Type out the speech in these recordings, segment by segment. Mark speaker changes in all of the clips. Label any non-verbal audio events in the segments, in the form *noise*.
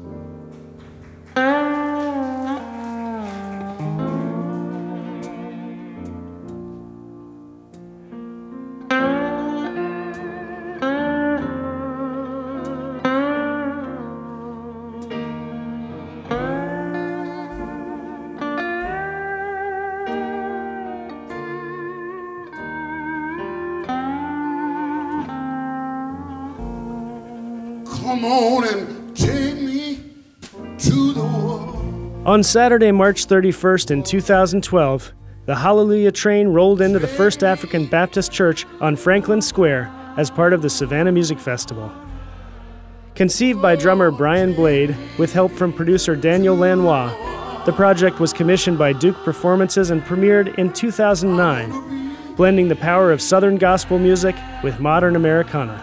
Speaker 1: Come On
Speaker 2: Saturday, March 31st in 2012, the Hallelujah train rolled into the First African Baptist Church on Franklin Square as part of the Savannah Music Festival. Conceived by drummer Brian Blade with help from producer Daniel Lanois, the project was commissioned by Duke Performances and premiered in 2009, blending the power of Southern gospel music with modern Americana.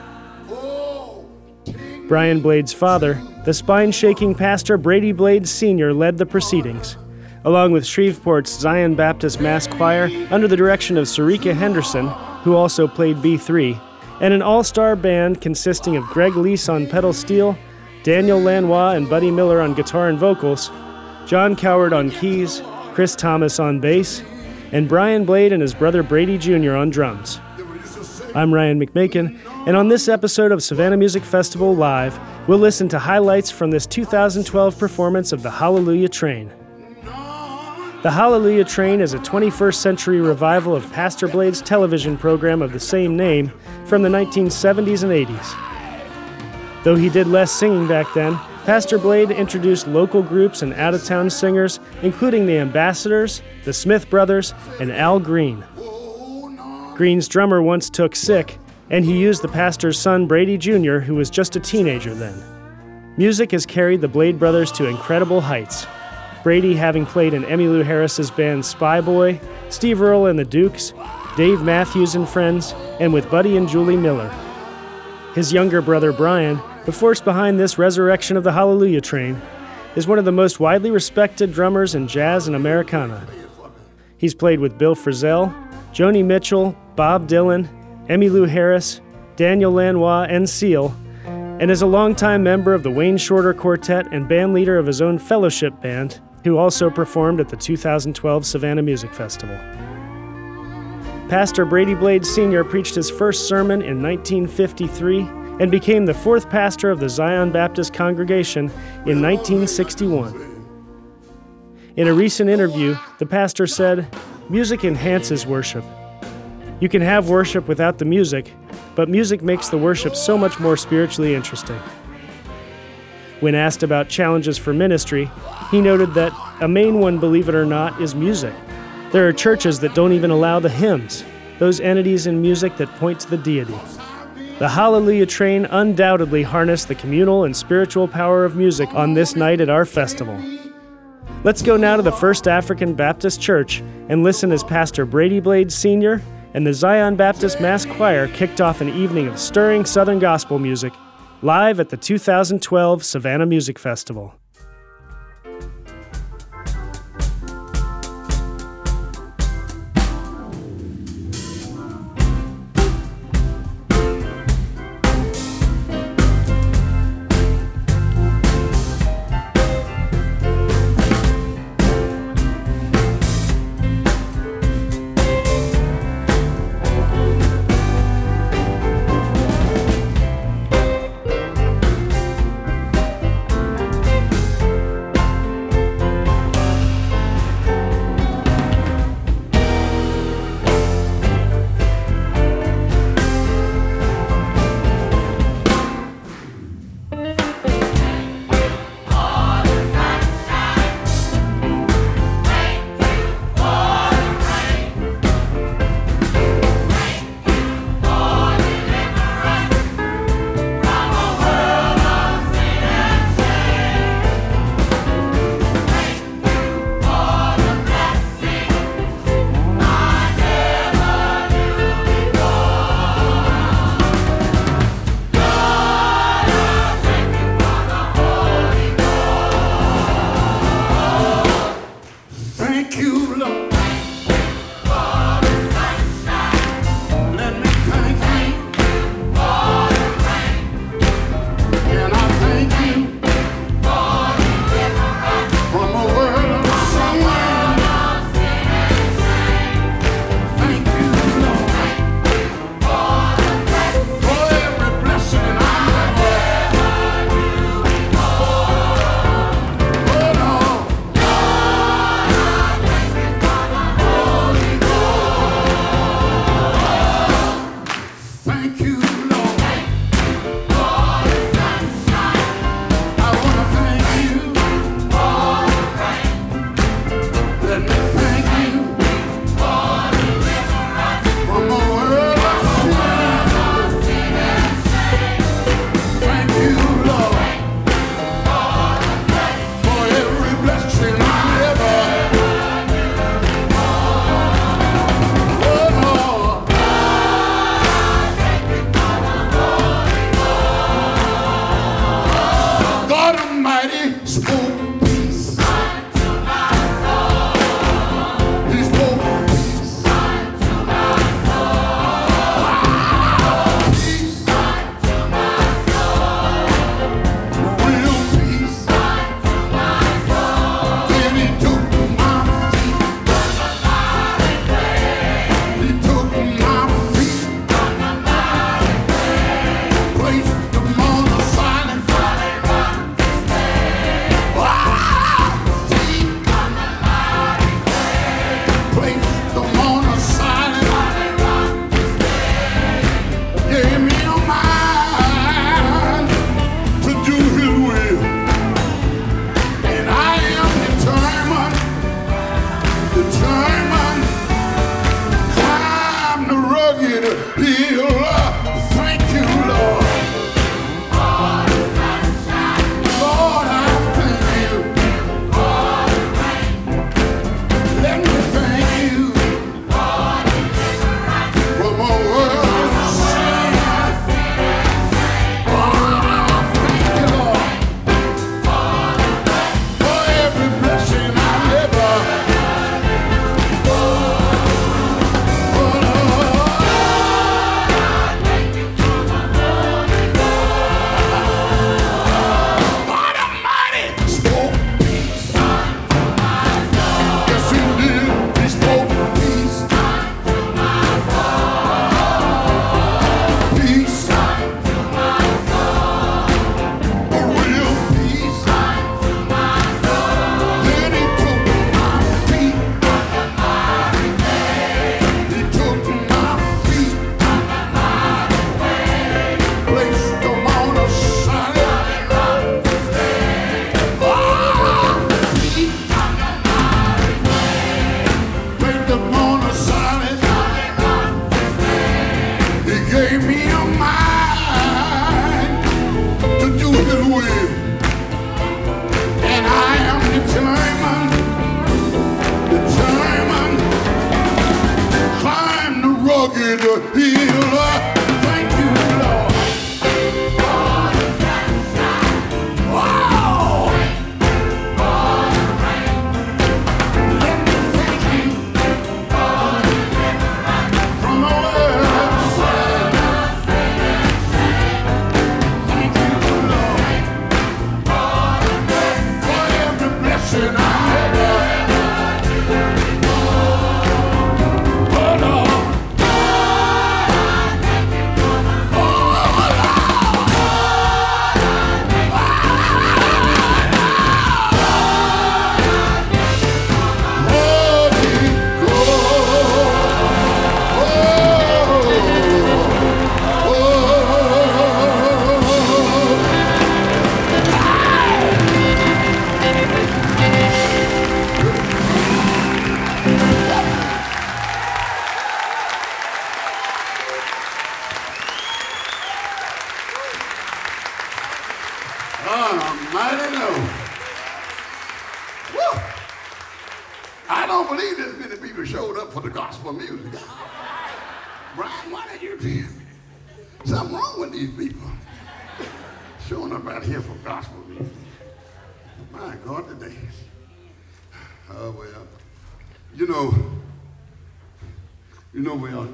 Speaker 2: Brian Blade's father, the spine shaking pastor Brady Blades Sr., led the proceedings, along with Shreveport's Zion Baptist Mass Choir under the direction of Sereca Henderson, who also played B3, and an all star band consisting of Greg Leisz on pedal steel, Daniel Lanois and Buddy Miller on guitar and vocals, John Cowherd on keys, Chris Thomas on bass, and Brian Blade and his brother Brady Jr. on drums. I'm Ryan McMakin, and on this episode of Savannah Music Festival Live, we'll listen to highlights from this 2012 performance of the Hallelujah Train. The Hallelujah Train is a 21st century revival of Pastor Blade's television program of the same name from the 1970s and 80s. Though he did less singing back then, Pastor Blade introduced local groups and out of town singers, including the Ambassadors, the Smith Brothers, and Al Green. Green's drummer once took sick, and he used the pastor's son Brady Jr., who was just a teenager then. Music has carried the Blade brothers to incredible heights. Brady having played in Emmylou Harris's band Spyboy, Steve Earle and the Dukes, Dave Matthews and Friends, and with Buddy and Julie Miller. His younger brother Brian, the force behind this resurrection of the Hallelujah Train, is one of the most widely respected drummers in jazz and Americana. He's played with Bill Frisell, Joni Mitchell, Bob Dylan, Emmylou Harris, Daniel Lanois, and Seal, and is a longtime member of the Wayne Shorter Quartet and bandleader of his own fellowship band, who also performed at the 2012 Savannah Music Festival. Pastor Brady Blade Sr. preached his first sermon in 1953 and became the fourth pastor of the Zion Baptist congregation in 1961. In a recent interview, the pastor said, Music enhances worship. You can have worship without the music, but music makes the worship so much more spiritually interesting. When asked about challenges for ministry, he noted that a main one, believe it or not, is music. There are churches that don't even allow the hymns, those entities in music that point to the deity. The Hallelujah Train undoubtedly harnessed the communal and spiritual power of music on this night at our festival. Let's go now to the First African Baptist Church and listen as Pastor Brady Blade Sr. and the Zion Baptist Mass Choir kicked off an evening of stirring Southern gospel music live at the 2012 Savannah Music Festival.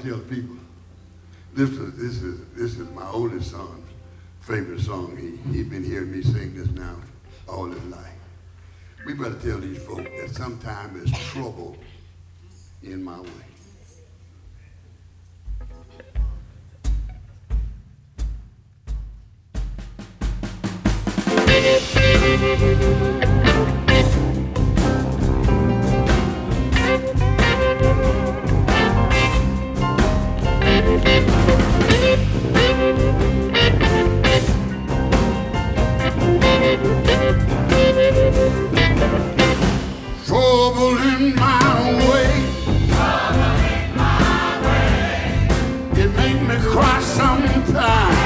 Speaker 1: tell people, this is, this is, this is my oldest son's favorite song. He, he been hearing me sing this now all his life. We better tell these folk that sometimes there's trouble in my way. Thank you. Trouble in my way. It make me cry sometimes.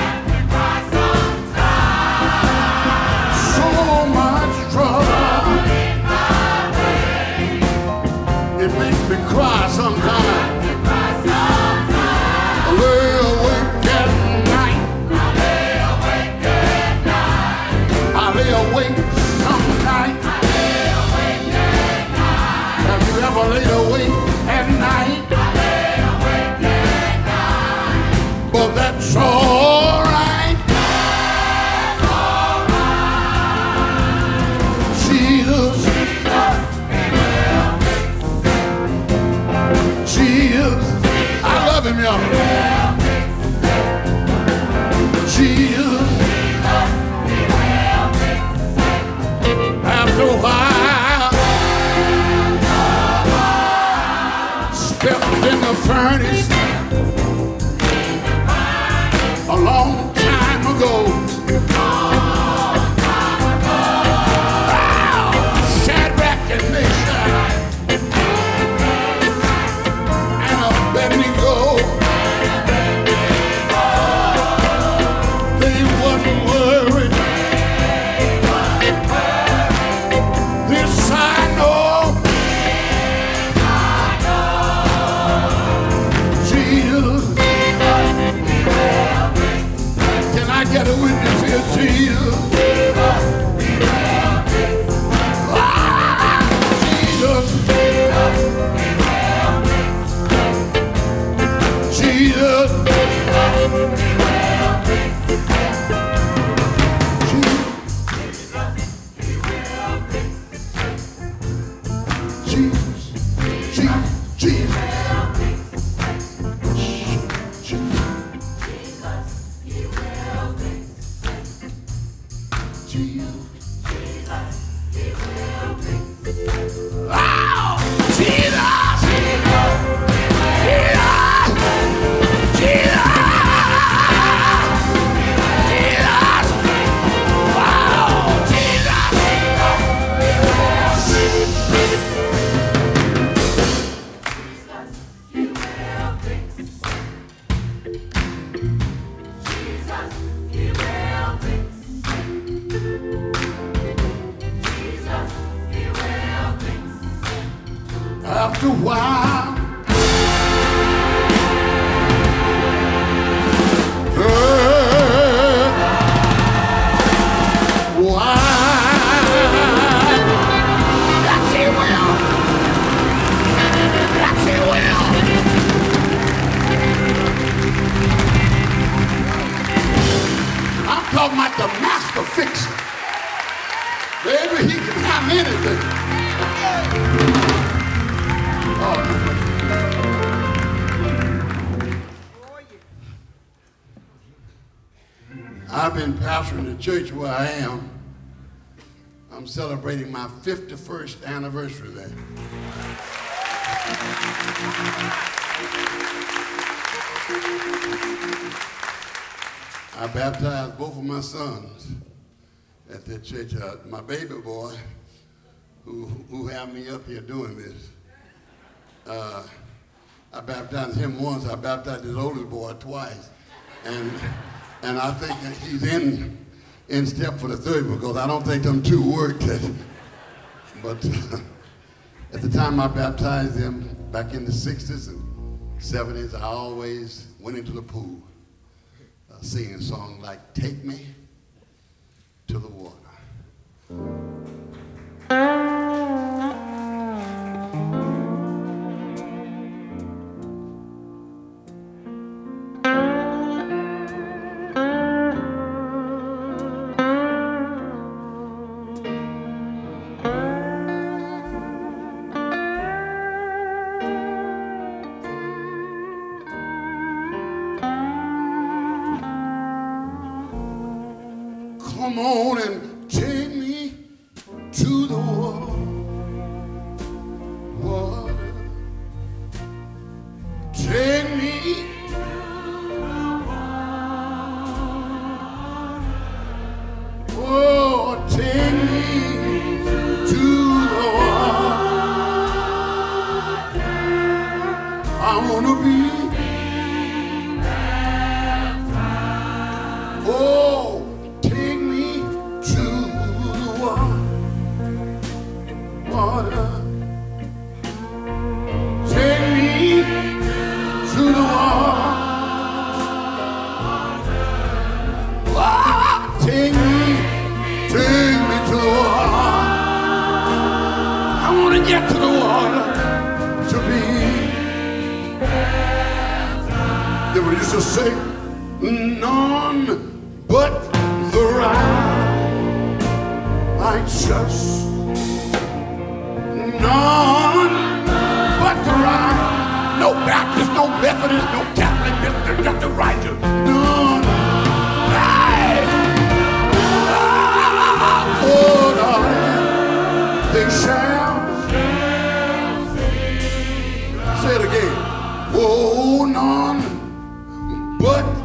Speaker 1: Baptized both of my sons at that church. Uh, my baby boy, who, who had me up here doing this, uh, I baptized him once. I baptized his oldest boy twice. And, and I think that he's in, in step for the third because I don't think them two worked. *laughs* But at the time I baptized them back in the 60s and 70s, I always went into the pool singing songs like Take Me to the Water. None but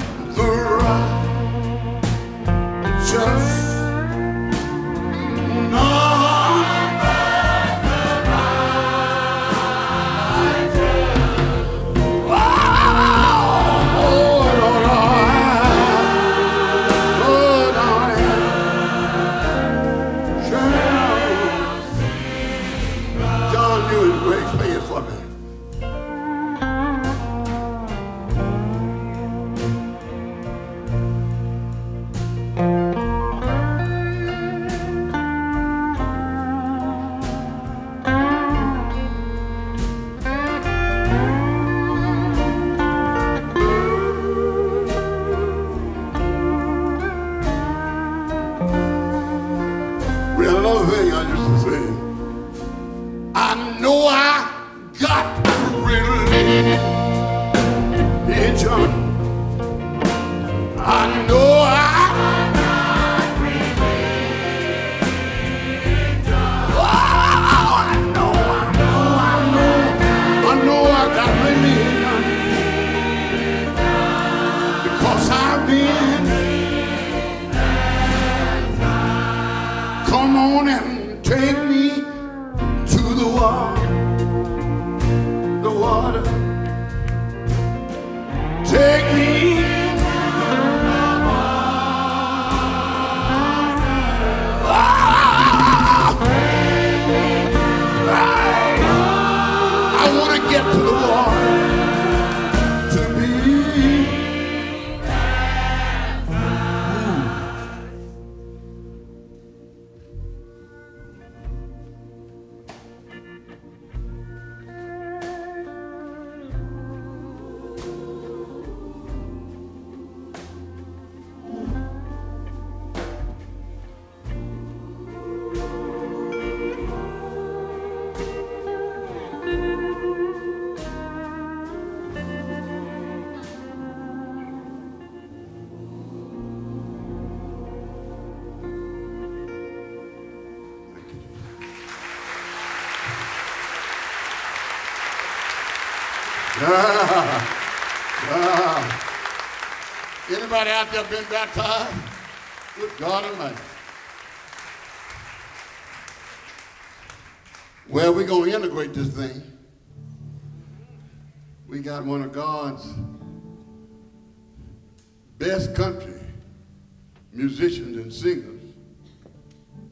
Speaker 1: Ah, ah. Anybody out there been baptized? Good God Almighty. Well, we're going to integrate this thing. We got one of God's best country musicians and singers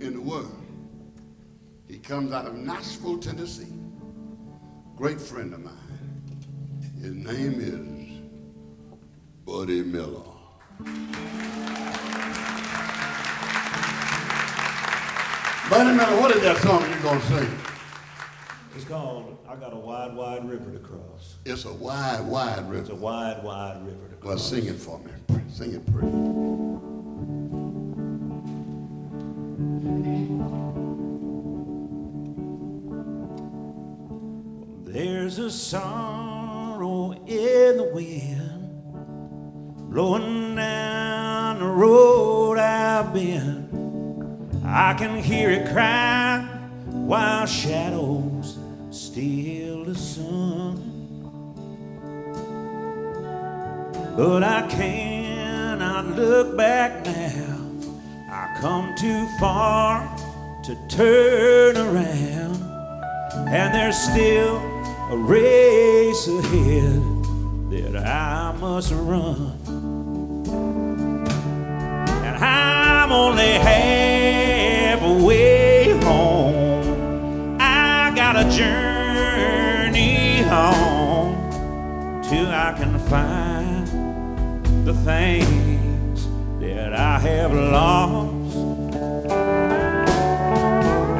Speaker 1: in the world. He comes out of Nashville, Tennessee. Great friend of mine. His name is Buddy Miller. Buddy Miller, what is that song you're going to sing?
Speaker 3: It's called I Got a Wide, Wide River to Cross.
Speaker 1: It's a wide, wide river.
Speaker 3: It's a wide, wide river to cross.
Speaker 1: Well, sing it for me. Sing it pretty.
Speaker 3: There's a sorrow in the wind blowing down the road I've been. I can hear it cry while shadows steal the sun. But I cannot look back now. I come too far to turn around. And there's still a race ahead that I must run. And I'm only halfway home. I got a journey home till I can find the things that I have lost.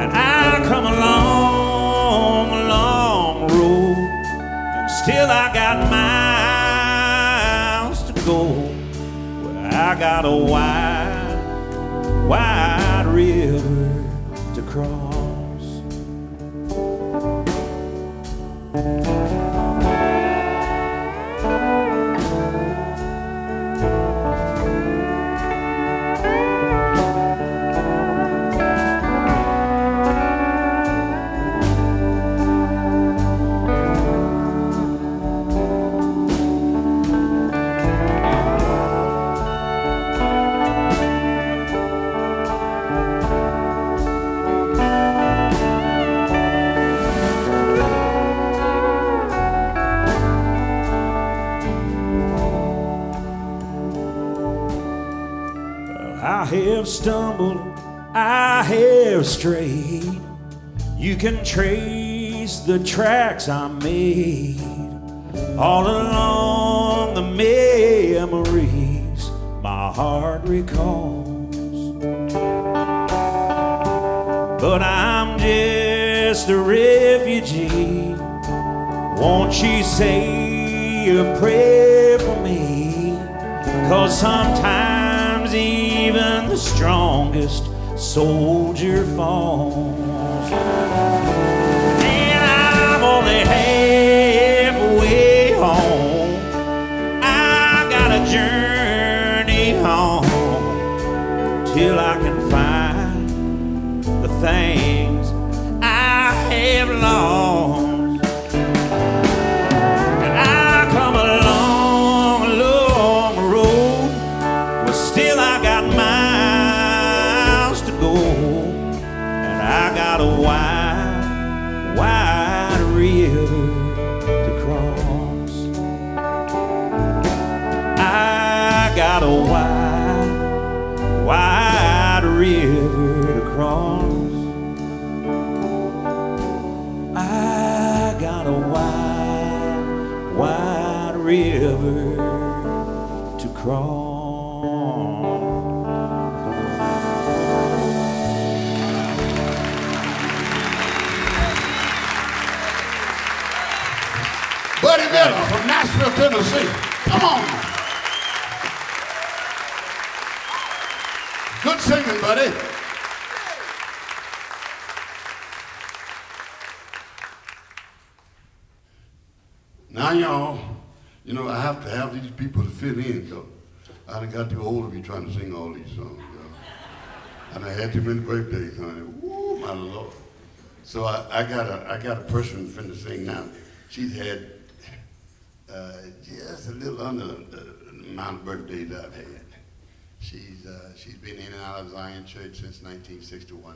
Speaker 3: And I come a long, road, and still I got to I got a wide, have stumbled, I have strayed. You can trace the tracks I made all along the memories my heart recalls. But I'm just a refugee. Won't you say a prayer for me? Cause sometimes strongest soldier falls.
Speaker 1: People to fit in because I done got too old to be trying to sing all these songs. And I had too many birthdays, honey. Woo, my Lord. So I, I got a I got a person finna sing now. She's had uh, just a little under the amount of birthdays I've had. She's uh, she's been in and out of Zion Church since 1961. Uh,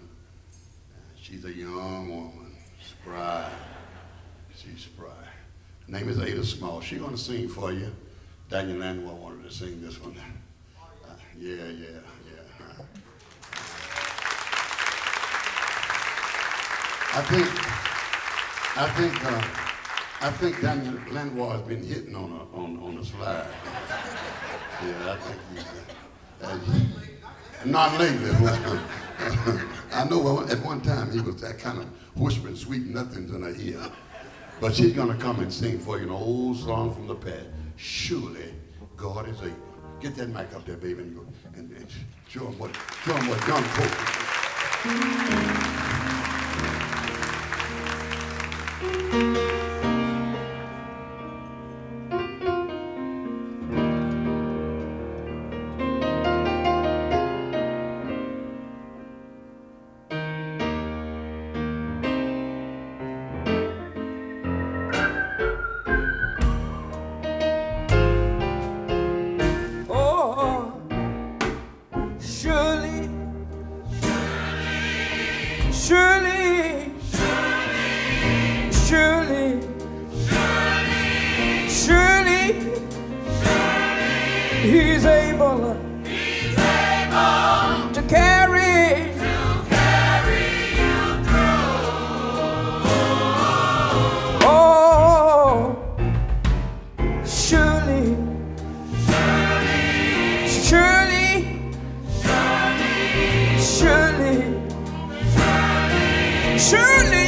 Speaker 1: she's a young woman, spry. She's spry. Her name is Ada Small. She's gonna sing for you. Daniel Landwell wanted to sing this one. Uh, yeah, yeah, yeah. Uh, I think, I think, uh, I think Daniel Lanois has been hitting on a on on a slide. Yeah, I think he's. Uh, uh, not lately. *laughs* I know at one time he was that kind of whispering sweet nothings in her ear. But she's gonna come and sing for you an old song from the past. Surely God is able. Get that mic up there, baby, and, go, and, and show him what show him what John Cole.
Speaker 4: Surely,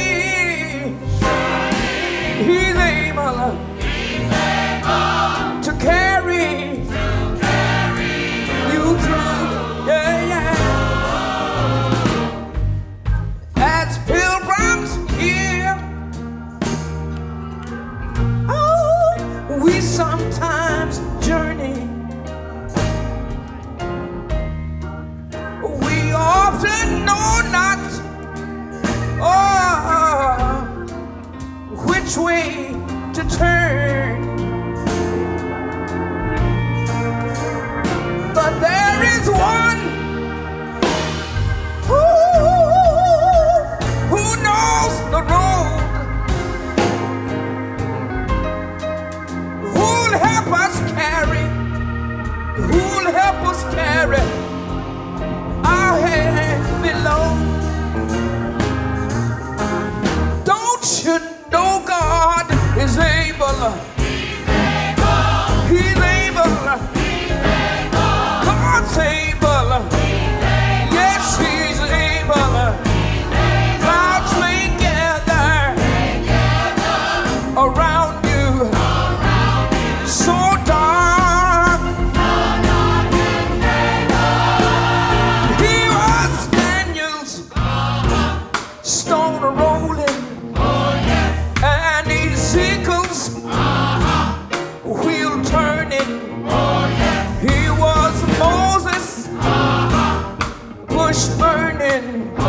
Speaker 4: bush burning.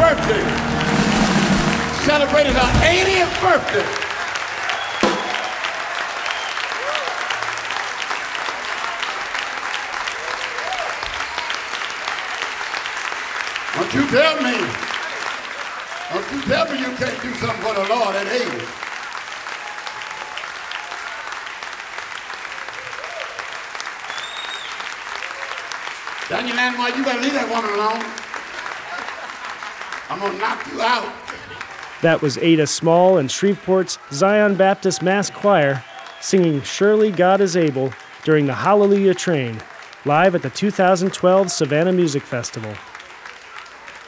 Speaker 1: birthday. Celebrated her 80th birthday. Don't you tell me. Don't you tell me you can't do something for the Lord at 80. Daniel Landmark, you better leave that woman alone. I'm gonna knock you out.
Speaker 2: That was Ada Small and Shreveport's Zion Baptist Mass Choir singing Surely God is Able during the Hallelujah Train, live at the 2012 Savannah Music Festival.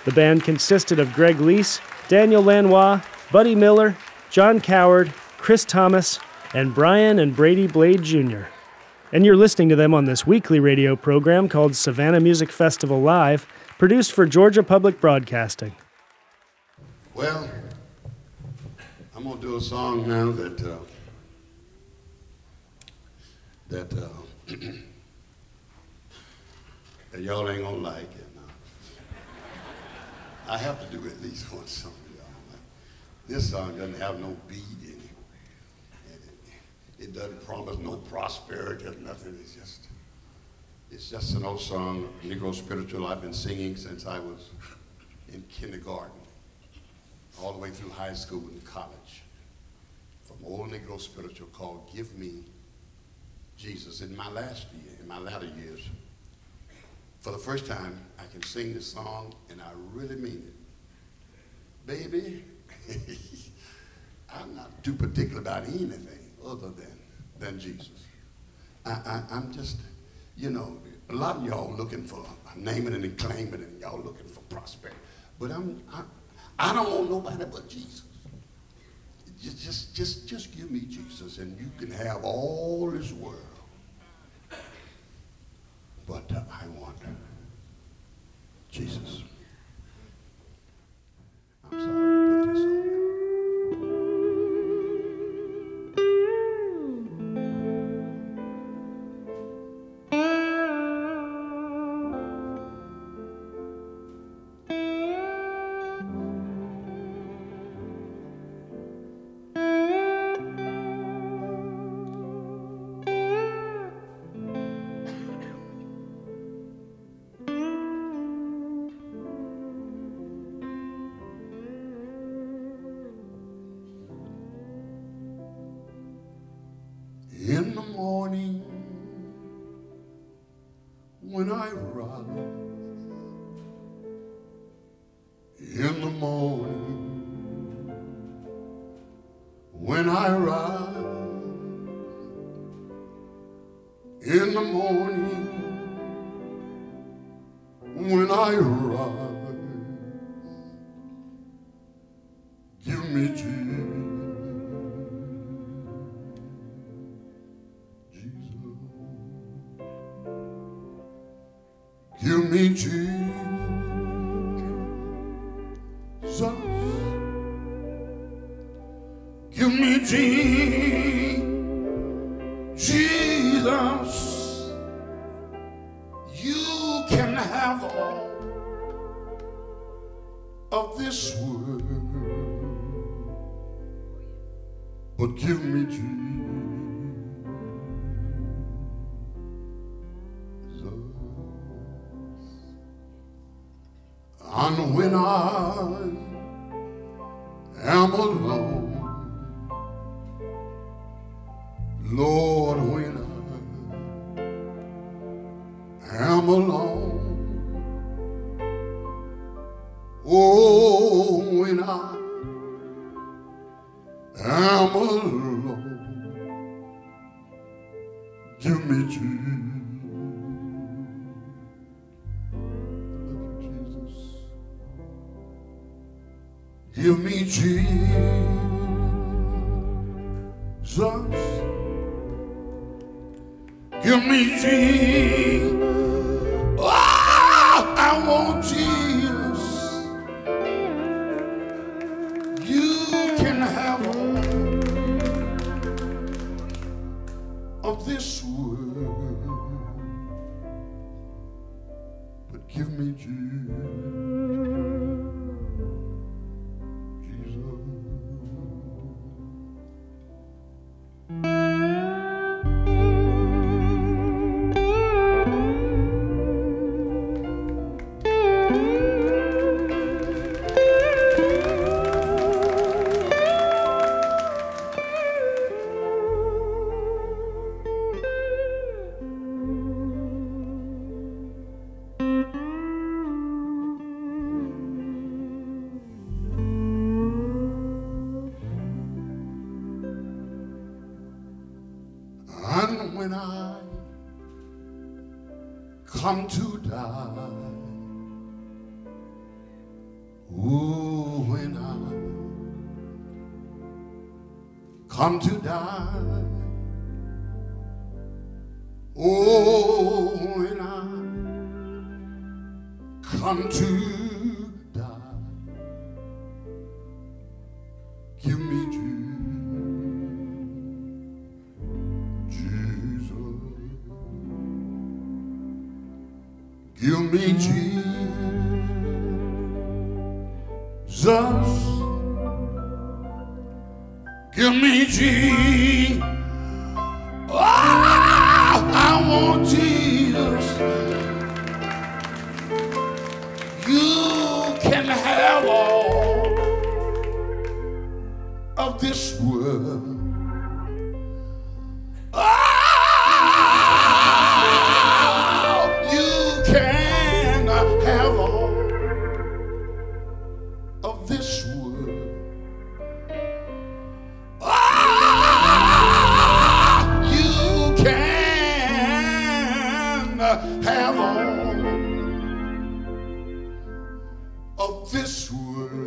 Speaker 2: The band consisted of Greg Leisz, Daniel Lanois, Buddy Miller, John Cowherd, Chris Thomas, and Brian and Brady Blade Jr. And you're listening to them on this weekly radio program called Savannah Music Festival Live, produced for Georgia Public Broadcasting.
Speaker 1: Well, I'm gonna do a song now that uh, that, uh, *clears throat* that y'all ain't gonna like it. I have to do at least one song, y'all. This song doesn't have no beat in it. it. It doesn't promise no prosperity or nothing. It's just, it's just an old song, Negro spiritual I've been singing since I was in kindergarten, all the way through high school and college. From old Negro spiritual called Give Me Jesus. In my last year, in my latter years, for the first time, I can sing this song, and I really mean it. Baby, *laughs* I'm not too particular about anything other than, than Jesus. I, I, I'm just, you know, a lot of y'all looking for naming and claiming, and y'all looking for prosperity. But I'm, I don't want nobody but Jesus. Just, just, just, just give me Jesus, and you can have all this world. But I want Jesus. I'm sorry to put this on you. Jesus. Give me Jesus. Come to this world,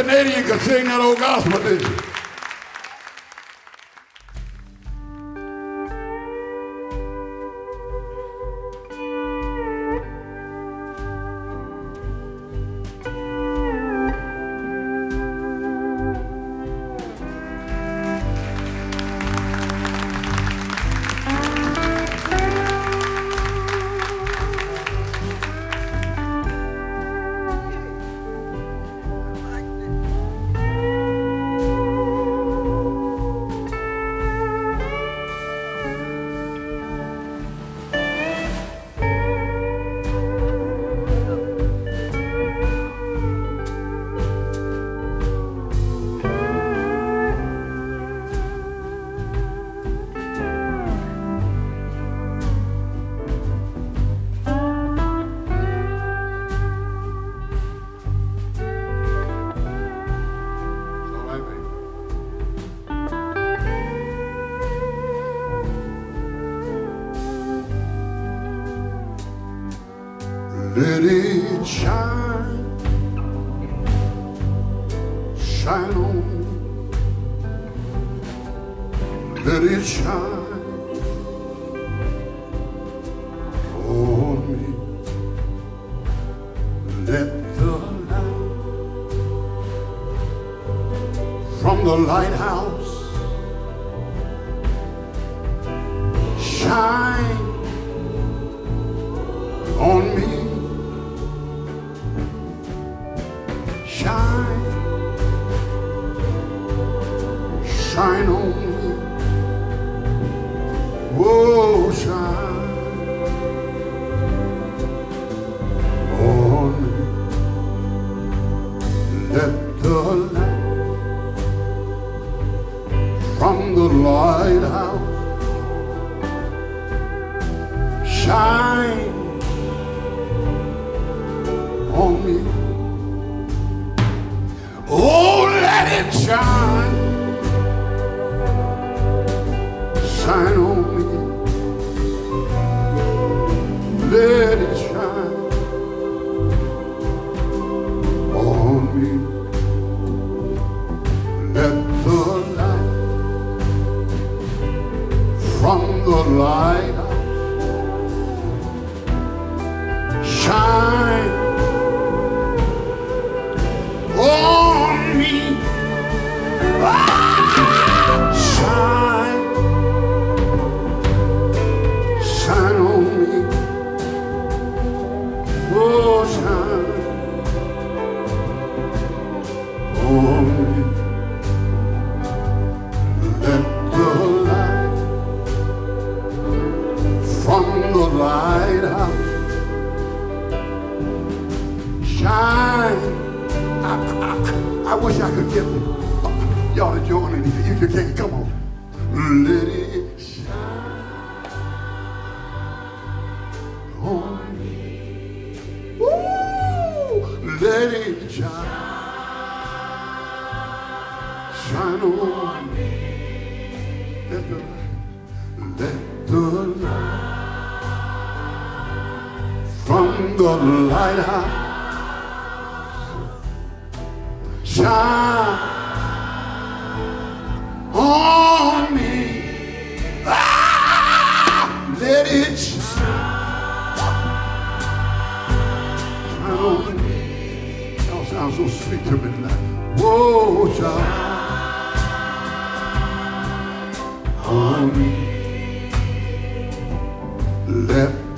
Speaker 1: Canadian could sing that old gospel, did you? Shine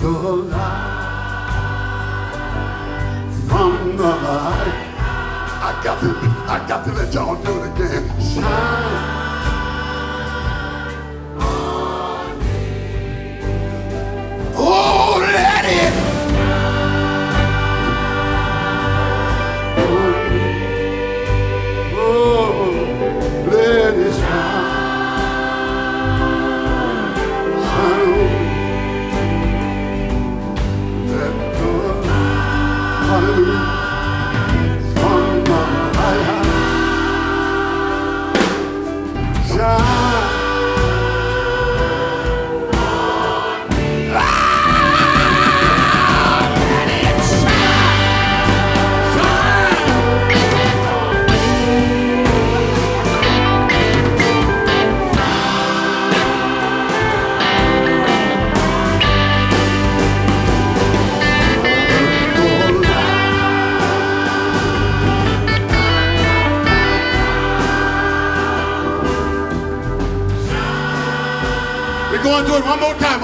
Speaker 1: the light from the light. I got to, I got to let y'all do it again. Shine. Oh, let it. To it one more time.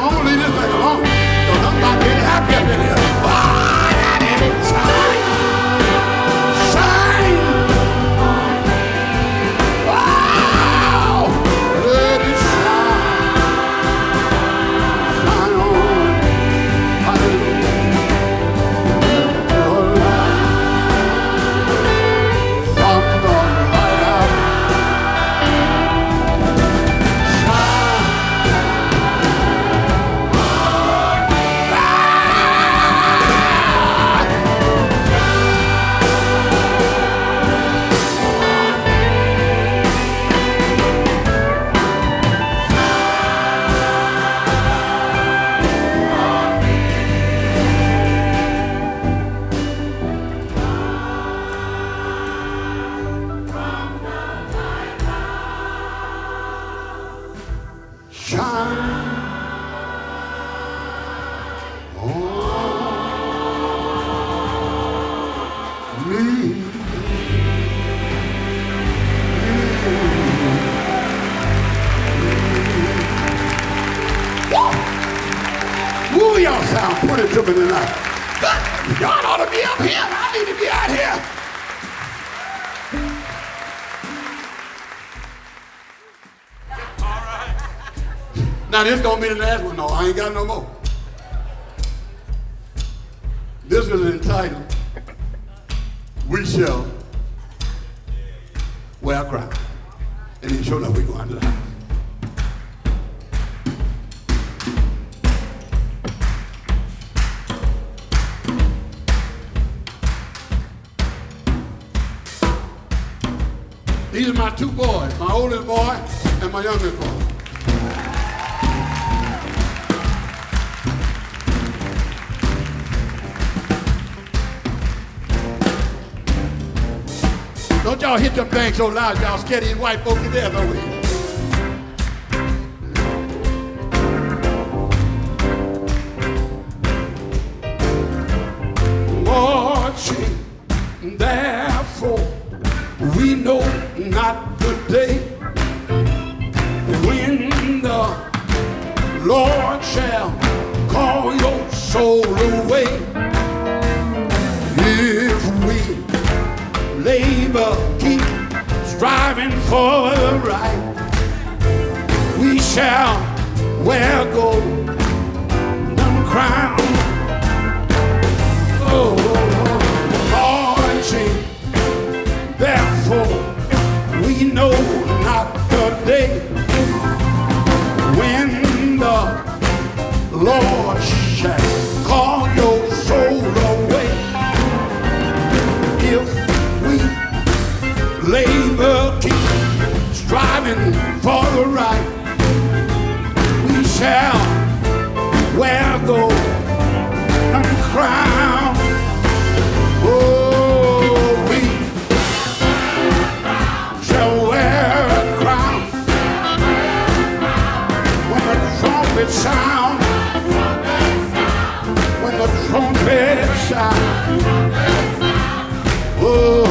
Speaker 1: Ain't got no more. So loud, y'all scared these white folks to death over here. Watching, therefore, we know not the day when the Lord shall call your soul away. If we labor, keep striving for the right, we shall wear golden crown. Oh, oh, oh marching, therefore we know not the day when the Lord shall call for the right, we shall wear and crown. Oh, we shall wear a crown when the trumpet sound. When the trumpet sound. Oh,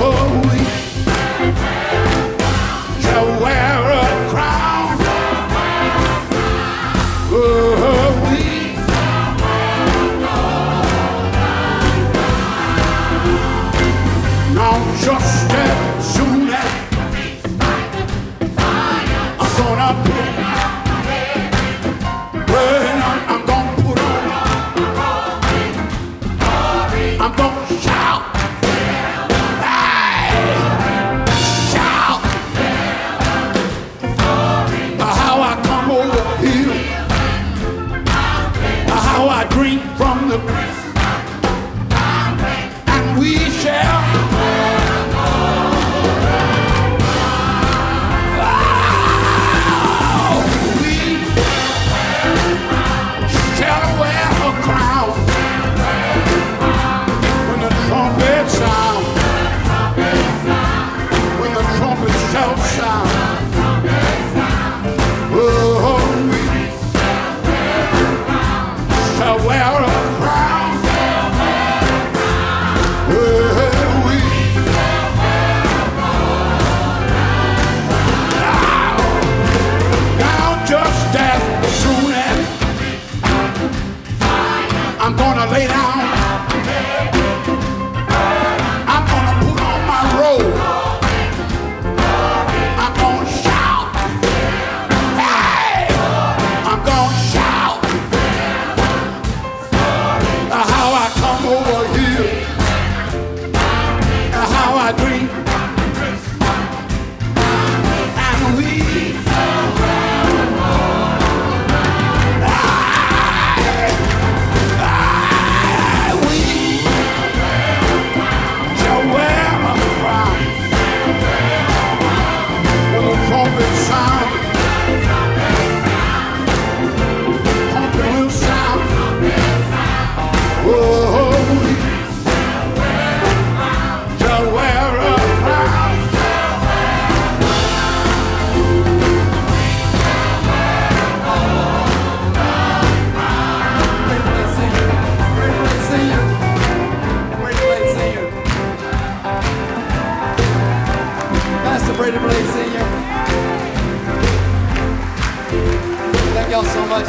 Speaker 5: y'all so much.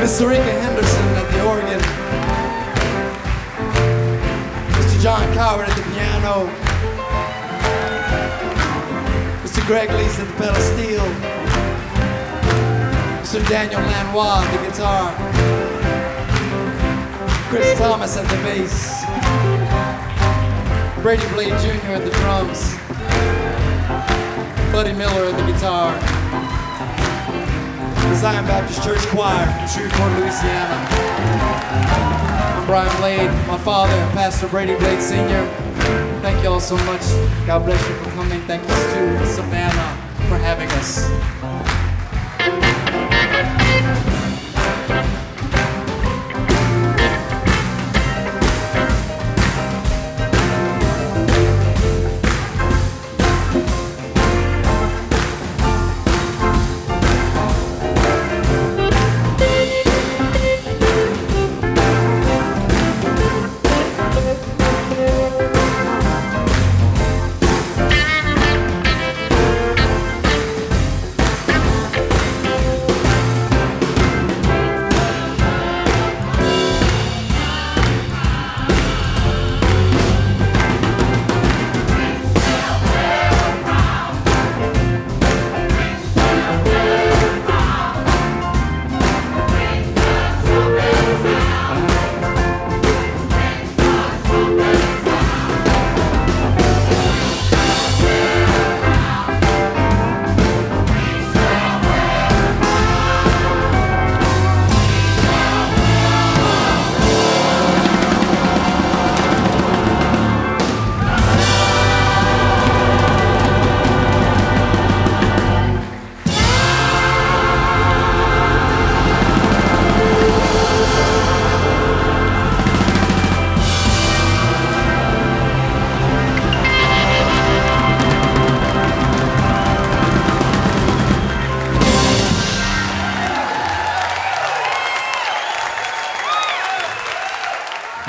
Speaker 5: Miss Sereca Henderson at the organ. Mr. John Cowherd at the piano. Mr. Greg Leisz at the pedal steel. Mr. Daniel Lanois at the guitar. Chris Thomas at the bass. Brady Blade Jr. at the drums. Buddy Miller at the guitar. The Zion Baptist Church Choir from Shreveport, Louisiana. I'm Brian Blade, my father, Pastor Brady Blade Sr. Thank you all so much. God bless you for coming. Thank you to Savannah for having us.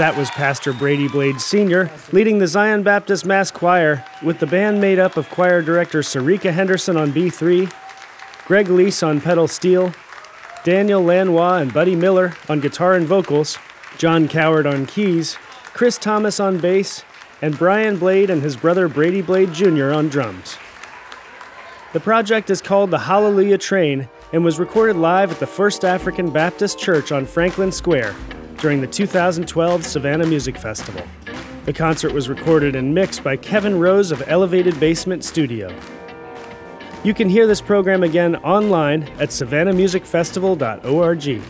Speaker 2: That was Pastor Brady Blade Sr. leading the Zion Baptist Mass Choir, with the band made up of choir director Sereca Henderson on B3, Greg Leisz on pedal steel, Daniel Lanois and Buddy Miller on guitar and vocals, John Cowherd on keys, Chris Thomas on bass, and Brian Blade and his brother Brady Blade Jr. on drums. The project is called the Hallelujah Train and was recorded live at the First African Baptist Church on Franklin Square during the 2012 Savannah Music Festival. The concert was recorded and mixed by Kevin Rose of Elevated Basement Studio. You can hear this program again online at savannahmusicfestival.org.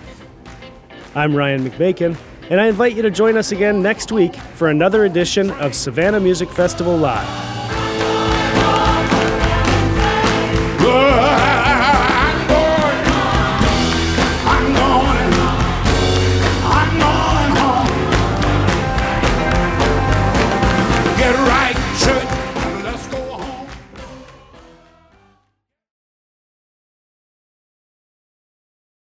Speaker 2: I'm Ryan McBacon, and I invite you to join us again next week for another edition of Savannah Music Festival Live.